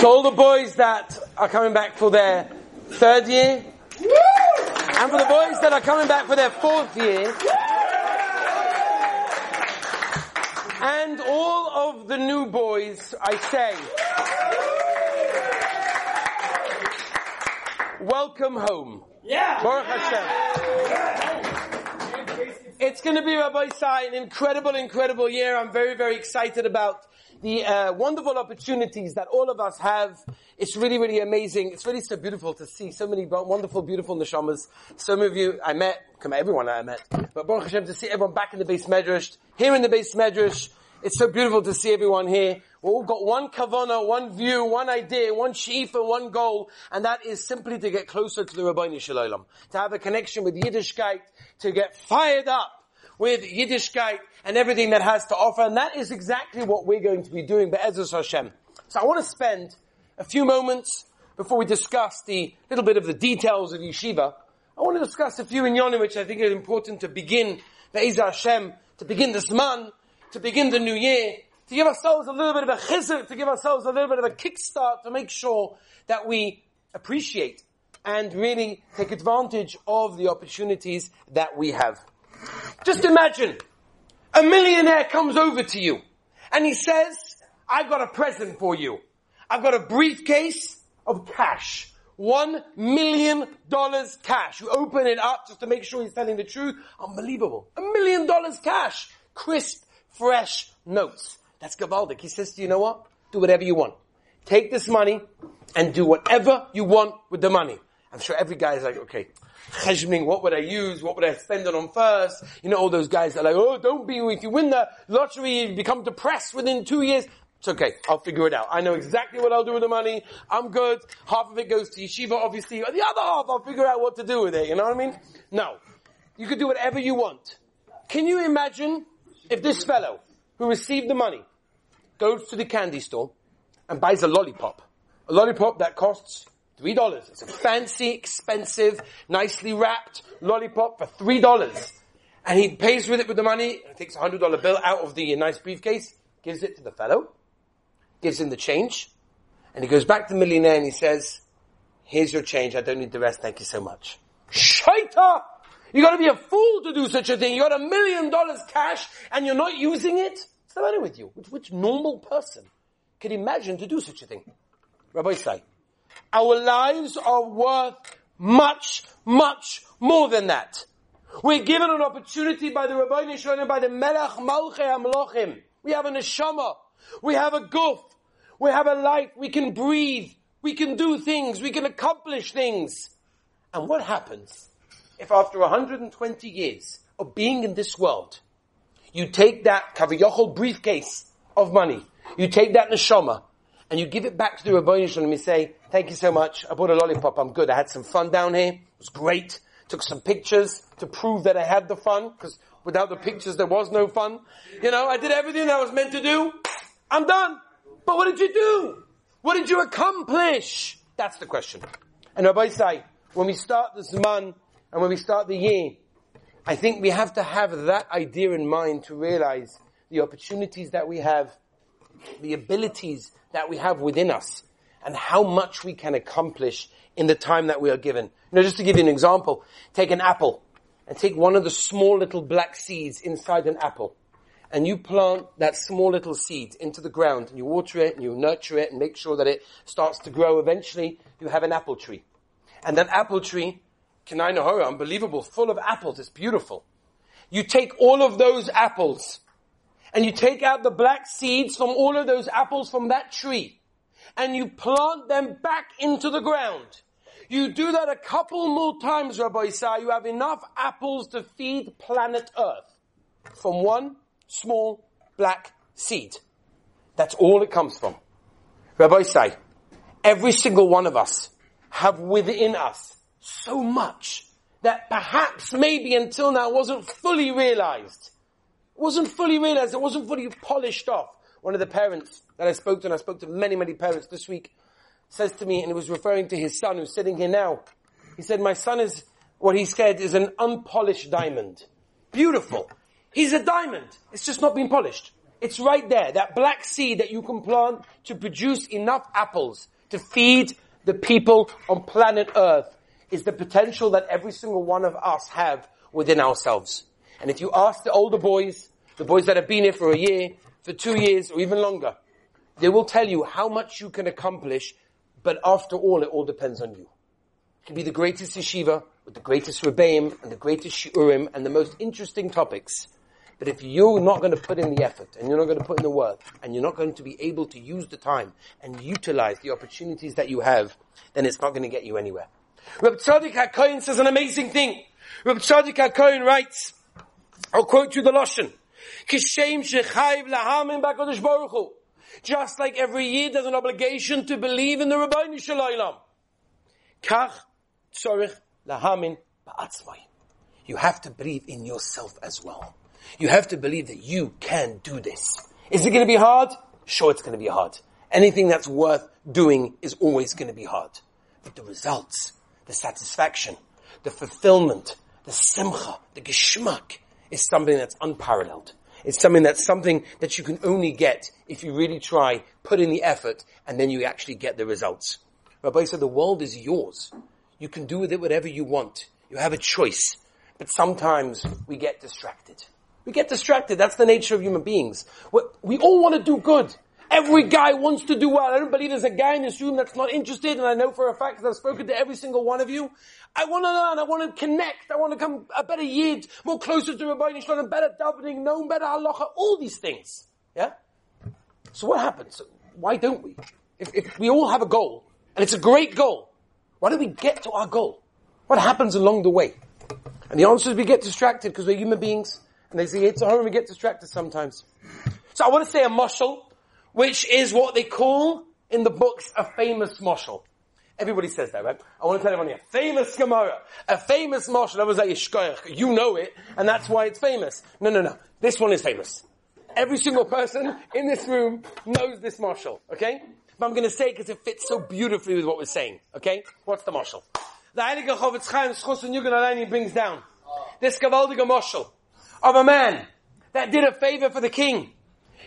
To all the boys that are coming back for their third year, and for the boys that are coming back for their fourth year, and all of the new boys, I say, welcome home. Yeah. Baruch Hashem. It's going to be, Rabbosai, an incredible, incredible year. I'm very, very excited about the uh, wonderful opportunities that all of us have. It's really, really amazing. It's really so beautiful to see so many wonderful, beautiful neshamas. Some of you I met, come everyone I met, but Baruch Hashem to see everyone back in the beis medrash, here in the beis medrash. It's so beautiful to see everyone here. We've all got one kavana, one view, one idea, one sheaf, and one goal, and that is simply to get closer to the Ribbono Shel Olam, to have a connection with Yiddishkeit, to get fired up with Yiddishkeit and everything that has to offer, and that is exactly what we're going to be doing, B'ezras Hashem. So I want to spend a few moments before we discuss the little bit of the details of yeshiva. I want to discuss a few inyanim which I think are important to begin B'ezras Hashem, to begin this month, to begin the new year, to give ourselves a little bit of a chizuk, to give ourselves a little bit of a kickstart to make sure that we appreciate and really take advantage of the opportunities that we have. Just imagine a millionaire comes over to you and he says, I've got a present for you. I've got a briefcase of cash. One million dollars cash. You open it up just to make sure he's telling the truth. Unbelievable. A million dollars cash. Crisp, fresh notes. That's Gavaldik. He says, do you know what? Do whatever you want. Take this money and do whatever you want with the money. I'm sure every guy is like, okay, cheshboning, what would I use? What would I spend it on first? You know, all those guys are like, oh, don't be, if you win the lottery, you become depressed within two years. It's okay. I'll figure it out. I know exactly what I'll do with the money. I'm good. Half of it goes to yeshiva, obviously. The other half, I'll figure out what to do with it. You know what I mean? No. You could do whatever you want. Can you imagine if this fellow who received the money goes to the candy store and buys a lollipop? A lollipop that costs Three dollars. It's a fancy, expensive, nicely wrapped lollipop for three dollars. And he pays with it with the money, takes a hundred dollar bill out of the nice briefcase, gives it to the fellow, gives him the change, and he goes back to the millionaire and he says, here's your change, I don't need the rest, thank you so much. Shaita! You gotta be a fool to do such a thing. You got a million dollars cash and you're not using it? What's the matter with you? Which, which normal person could imagine to do such a thing? Rabbi say, our lives are worth much, much more than that. We're given an opportunity by the Rabbi Nishon by the Melech Malchei HaMelachim. We have a neshama. We have a guf. We have a life. We can breathe. We can do things. We can accomplish things. And what happens if after 120 years of being in this world, you take that Kaviyachol briefcase of money, you take that neshama, and you give it back to the Rabbi and you say, thank you so much, I bought a lollipop, I'm good, I had some fun down here, it was great, took some pictures to prove that I had the fun, because without the pictures there was no fun. You know, I did everything I was meant to do, I'm done. But what did you do? What did you accomplish? That's the question. And Rabbi say, when we start this month, and when we start the year, I think we have to have that idea in mind to realize the opportunities that we have, the abilities that we have within us, and how much we can accomplish in the time that we are given. You know, just to give you an example, take an apple, and take one of the small little black seeds inside an apple, and you plant that small little seed into the ground, and you water it, and you nurture it, and make sure that it starts to grow. Eventually, you have an apple tree. And that apple tree Kein Ayin Hara, unbelievable, full of apples. It's beautiful. You take all of those apples and you take out the black seeds from all of those apples from that tree and you plant them back into the ground. You do that a couple more times, Rabbosai, you have enough apples to feed planet Earth from one small black seed. That's all it comes from. Rabbosai, every single one of us have within us so much that perhaps maybe until now wasn't fully realized. It wasn't fully realized. It wasn't fully polished off. One of the parents that I spoke to, and I spoke to many, many parents this week, says to me, and he was referring to his son who's sitting here now. He said, my son is, what he said is an unpolished diamond. Beautiful. He's a diamond. It's just not been polished. It's right there. That black seed that you can plant to produce enough apples to feed the people on planet Earth is the potential that every single one of us have within ourselves. And if you ask the older boys, the boys that have been here for a year, for two years, or even longer, they will tell you how much you can accomplish, but after all, it all depends on you. It can be the greatest yeshiva, with the greatest rebbeim, and the greatest shiurim, and the most interesting topics. But if you're not going to put in the effort, and you're not going to put in the work, and you're not going to be able to use the time and utilize the opportunities that you have, then it's not going to get you anywhere. Reb Tzadok HaKohen says an amazing thing. Reb Tzadok HaKohen writes, I'll quote you the Lashon. Kishem shechayv b'kadosh baruch Hu. Just like every year there's an obligation to believe in the Ribbono Shel Olam. Kach tzorich lahamin ba'atzmai. You have to believe in yourself as well. You have to believe that you can do this. Is it going to be hard? Sure, it's going to be hard. Anything that's worth doing is always going to be hard. But the results, the satisfaction, the fulfillment, the simcha, the geschmack is something that's unparalleled. It's something that's something that you can only get if you really try, put in the effort, and then you actually get the results. Rabbi said the world is yours. You can do with it whatever you want. You have a choice. But sometimes we get distracted. We get distracted. That's the nature of human beings. We all want to do good. Every guy wants to do well. I don't believe there's a guy in this room that's not interested, and I know for a fact that I've spoken to every single one of you. I want to learn, I want to connect, I want to come a better yid, more closer to Rabbi Nishlan, a better davening, known better halacha, all these things. Yeah? So what happens? Why don't we? If, if we all have a goal, and it's a great goal, why don't we get to our goal? What happens along the way? And the answer is we get distracted because we're human beings, and they say it's a home we get distracted sometimes. So I want to say a mushal which is what they call in the books a famous moshel. Everybody says that, right? I want to tell everyone here. Famous Gemara. A famous moshel. That was like. You know it, and that's why it's famous. No, no, no. This one is famous. Every single person in this room knows this moshel, okay? But I'm going to say because it fits so beautifully with what we're saying, okay? What's the moshel? The Heilige Chofetz Chaim Schos and Yugan brings down this gewaltige moshel of a man that did a favor for the king.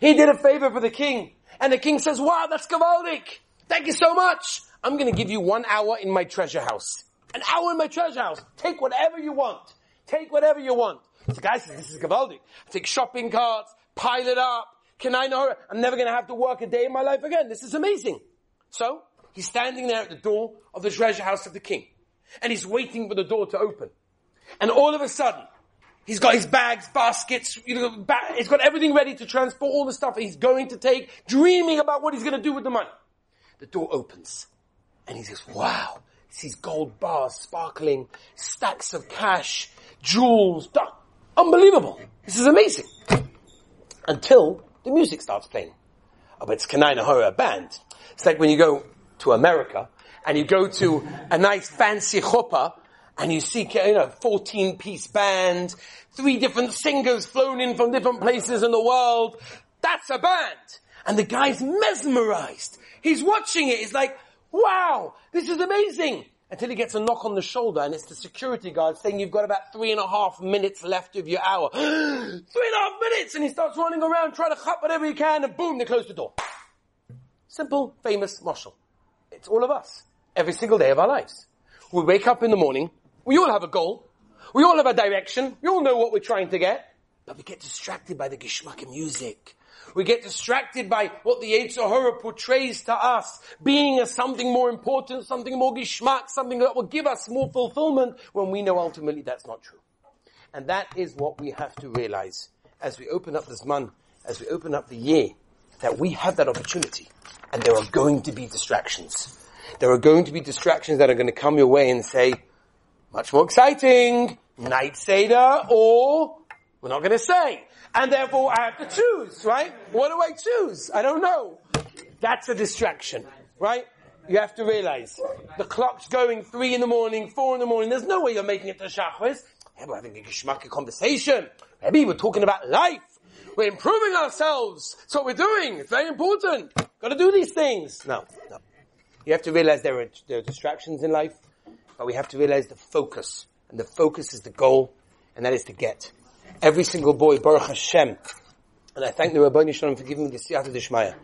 He did a favor for the king. And the king says, wow, that's Gavaldik. Thank you so much. I'm going to give you one hour in my treasure house. An hour in my treasure house. Take whatever you want. Take whatever you want. The guy says, this is Gavaldik. Take shopping carts, pile it up. Can I know? I'm never going to have to work a day in my life again. This is amazing. So, he's standing there at the door of the treasure house of the king. And he's waiting for the door to open. And all of a sudden, He's got his bags, baskets, you know, ba- he's got everything ready to transport all the stuff he's going to take, dreaming about what he's going to do with the money. The door opens, and he says, wow, he sees gold bars sparkling, stacks of cash, jewels, unbelievable. This is amazing. Until the music starts playing. Oh, but it's Kein Ayin Hara band. It's like when you go to America, and you go to a nice fancy chuppah, and you see, you know, 14 piece band, three different singers flown in from different places in the world. That's a band. And the guy's mesmerized. He's watching it. He's like, wow, this is amazing. Until he gets a knock on the shoulder and it's the security guard saying you've got about three and a half minutes left of your hour. three and a half minutes! And he starts running around trying to cut whatever he can and boom, they close the door. Simple, famous marshal. It's all of us. Every single day of our lives. We wake up in the morning, we all have a goal. We all have a direction. We all know what we're trying to get. But we get distracted by the Geschmack music. We get distracted by what the Yetzer Hara portrays to us, being as something more important, something more Geschmack, something that will give us more fulfillment, when we know ultimately that's not true. And that is what we have to realize as we open up this month, as we open up the year, that we have that opportunity. And there are going to be distractions. There are going to be distractions that are going to come your way and say, much more exciting. Night Seder or we're not to say. And therefore I have to choose, right? What do I choose? I don't know. That's a distraction, right? You have to realize the clock's going three in the morning, four in the morning. There's no way you're making it to Shachris. Yeah, we're having a geschmacky conversation. Maybe we're talking about life. We're improving ourselves. That's what we're doing. It's very important. Got to do these things. No, no. You have to realize there are, there are distractions in life. But we have to realize the focus. And the focus is the goal, and that is to get. Every single boy, Baruch Hashem, And I thank the Ribbono Shel Olam for giving me the siyata dishmaya.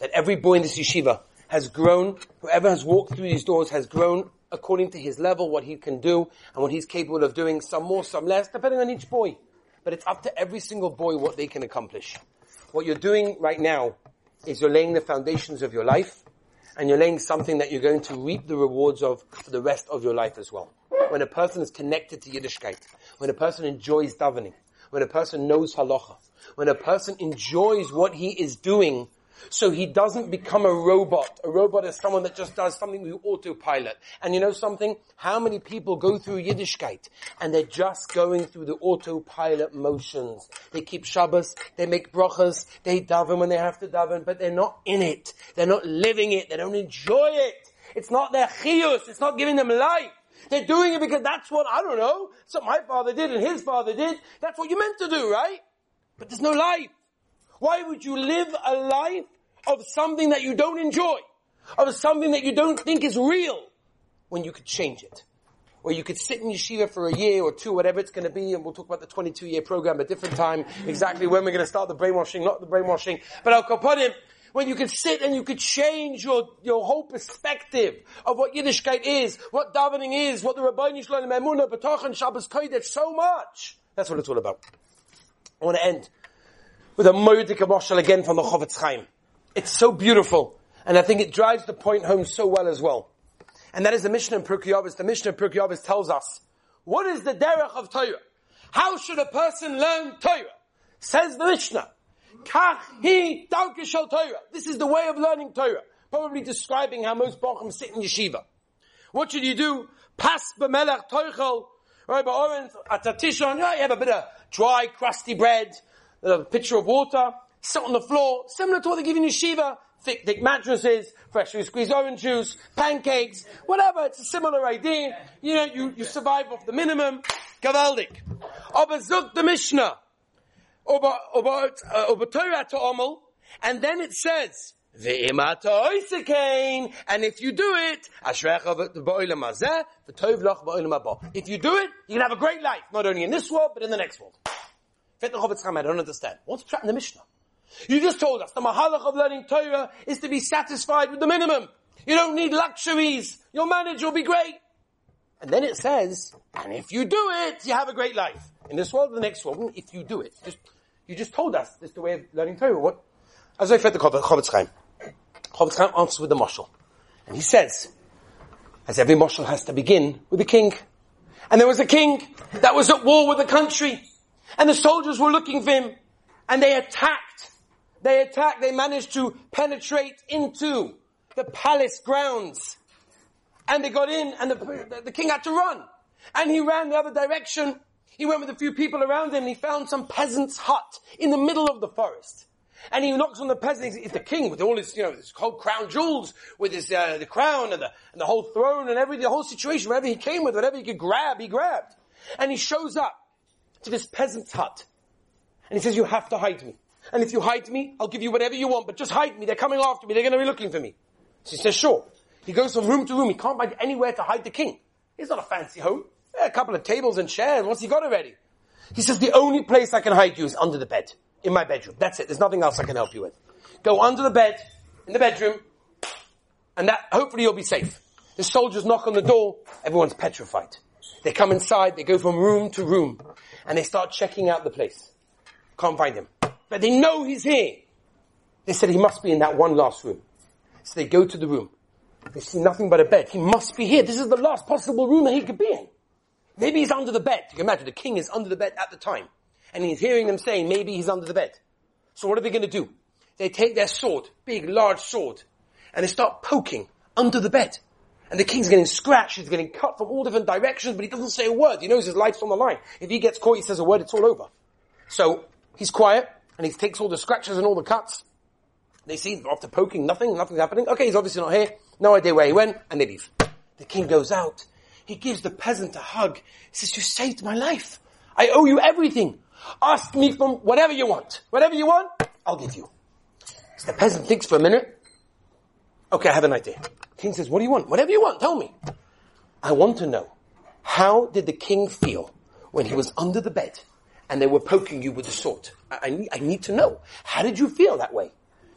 That every boy in this yeshiva has grown, whoever has walked through these doors has grown according to his level, what he can do, and what he's capable of doing, some more, some less, depending on each boy. But it's up to every single boy what they can accomplish. What you're doing right now is you're laying the foundations of your life, and you're laying something that you're going to reap the rewards of for the rest of your life as well. When a person is connected to Yiddishkeit, when a person enjoys davening, when a person knows halacha, when a person enjoys what he is doing, so he doesn't become a robot. A robot is someone that just does something with autopilot. And you know something? How many people go through Yiddishkeit and they're just going through the autopilot motions? They keep Shabbos, they make brachas, they daven when they have to daven, but they're not in it. They're not living it. They don't enjoy it. It's not their chiyus. It's not giving them life. They're doing it because that's what, I don't know, so my father did and his father did. That's what you're meant to do, right? But there's no life. Why would you live a life of something that you don't enjoy? Of something that you don't think is real? When you could change it. Or you could sit in yeshiva for a year or two, whatever it's going to be, and we'll talk about the 22 year program a different time, exactly when we're going to start the brainwashing, not the brainwashing, but I'll it when you could sit and you could change your, your whole perspective of what Yiddishkeit is, what davening is, what the Ribbono Shel Olam, Emunah, Bitachon, Shabbos Kodesh, so much. That's what it's all about. I want to end with a Moiradik Moshel again from the Chofetz Chaim. It's so beautiful, and I think it drives the point home so well as well. And that is the Mishnah in Pirkei The Mishnah in Pirkei tells us, what is the derech of Torah? How should a person learn Torah? Says the Mishnah. Kach hi Torah. This is the way of learning Torah. Probably describing how most Bacham sit in yeshiva. What should you do? Pas b'melech toichel. Right, but orange, at a tishon, you have a bit of dry, crusty bread, a pitcher of water, sit on the floor, similar to what they give in yeshiva, thick, thick mattresses, freshly squeezed orange juice, pancakes, whatever. It's a similar idea. You know, you, you survive off the minimum. Gavaldik. Zog the Mishnah. About, about, uh, Torah to Omel. And then it says, and if you do it, if you do it, you can have a great life, not only in this world, but in the next world. I don't understand. What's trapped in the Mishnah? You just told us the mahalach of learning Torah is to be satisfied with the minimum. You don't need luxuries. Your marriage will be great. And then it says, and if you do it, you have a great life. In this world, the next world, if you do it. Just, you just told us this is the way of learning Torah. What? As I said the Chofetz Chaim. Chofetz Chaim answers with the mashal. And he says, as every mashal has to begin with a king. And there was a king that was at war with the country. And the soldiers were looking for him. And they attacked. They attacked. They managed to penetrate into the palace grounds. And they got in and the, the king had to run. And he ran the other direction. He went with a few people around him and he found some peasant's hut in the middle of the forest. And he knocks on the peasant. He's the king with all his, you know, his whole crown jewels, with his uh, the crown and the and the whole throne and everything, the whole situation. Whatever he came with, whatever he could grab, he grabbed. And he shows up to this peasant's hut. And he says, you have to hide me. And if you hide me, I'll give you whatever you want, but just hide me. They're coming after me. They're going to be looking for me. So he says, sure. He goes from room to room. He can't find anywhere to hide the king. He's not a fancy home. a couple of tables and chairs. What's he got already? He says, the only place I can hide you is under the bed. In my bedroom. That's it. There's nothing else I can help you with. Go under the bed, in the bedroom, and that, hopefully you'll be safe. The soldiers knock on the door. Everyone's petrified. They come inside. They go from room to room and they start checking out the place. Can't find him. But they know he's here. They said he must be in that one last room. So they go to the room. They see nothing but a bed. He must be here. This is the last possible room that he could be in. Maybe he's under the bed. You can imagine the king is under the bed at the time. And he's hearing them saying maybe he's under the bed. So what are they going to do? They take their sword, big, large sword, and they start poking under the bed. And the king's getting scratched, he's getting cut from all different directions, but he doesn't say a word. He knows his life's on the line. If he gets caught, he says a word, it's all over. So, he's quiet, and he takes all the scratches and all the cuts. They see, after poking, nothing, nothing's happening. Okay, he's obviously not here. No idea where he went, and they leave. The king goes out. He gives the peasant a hug. He says, you saved my life. I owe you everything. Ask me from whatever you want. Whatever you want, I'll give you. So the peasant thinks for a minute. Okay, I have an idea. King says, what do you want? Whatever you want, tell me. I want to know, how did the king feel when he was under the bed and they were poking you with a sword. I, I, need, I need to know. How did you feel that way?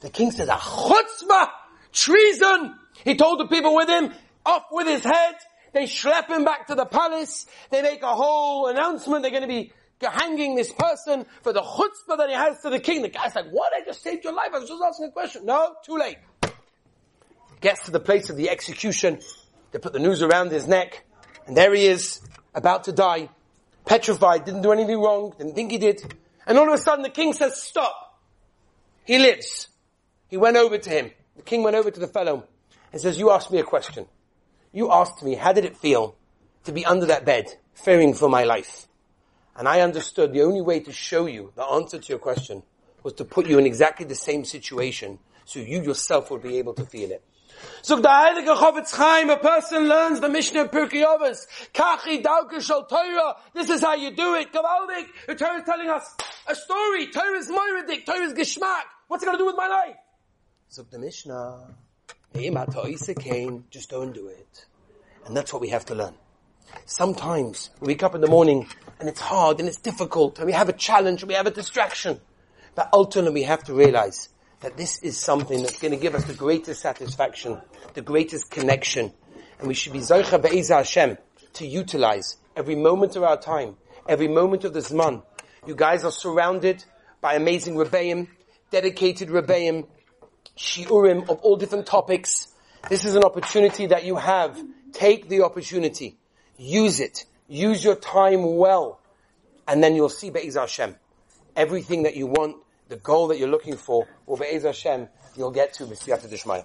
The king says, a chutzpah, treason. He told the people with him, off with his head. They schlep him back to the palace. They make a whole announcement. They're going to be hanging this person for the chutzpah that he has to the king. The guy's like, what? I just saved your life. I was just asking a question. No, too late. Gets to the place of the execution. They put the noose around his neck. And there he is, about to die. Petrified, didn't do anything wrong, didn't think he did. And all of a sudden the king says, stop. He lives. He went over to him. The king went over to the fellow and says, you asked me a question. You asked me, how did it feel to be under that bed, fearing for my life? And I understood the only way to show you the answer to your question was to put you in exactly the same situation so you yourself would be able to feel it. So the Heilige Chofetz Chaim, a person learns the Mishnah of Pirkei Avos. Kachi Dauke Shal Torah. This is how you do it. Gavaldik. The Torah is telling us a story. Torah is Moiradik. Torah is Geschmack. What's it going to do with my life? So the Mishnah. Just don't do it. And that's what we have to learn. Sometimes we wake up in the morning and it's hard and it's difficult and we have a challenge and we have a distraction. But ultimately we have to realize that this is something that's going to give us the greatest satisfaction, the greatest connection. And we should be Zoicha Be'eza Hashem to utilize every moment of our time, every moment of this month. You guys are surrounded by amazing Rebbeim, dedicated Rebbeim, Shiurim of all different topics. This is an opportunity that you have. Take the opportunity. Use it. Use your time well. And then you'll see Be'ez Hashem. Everything that you want, the goal that you're looking for, or Be'ez Hashem, you'll get to B'siyata Dishmaya.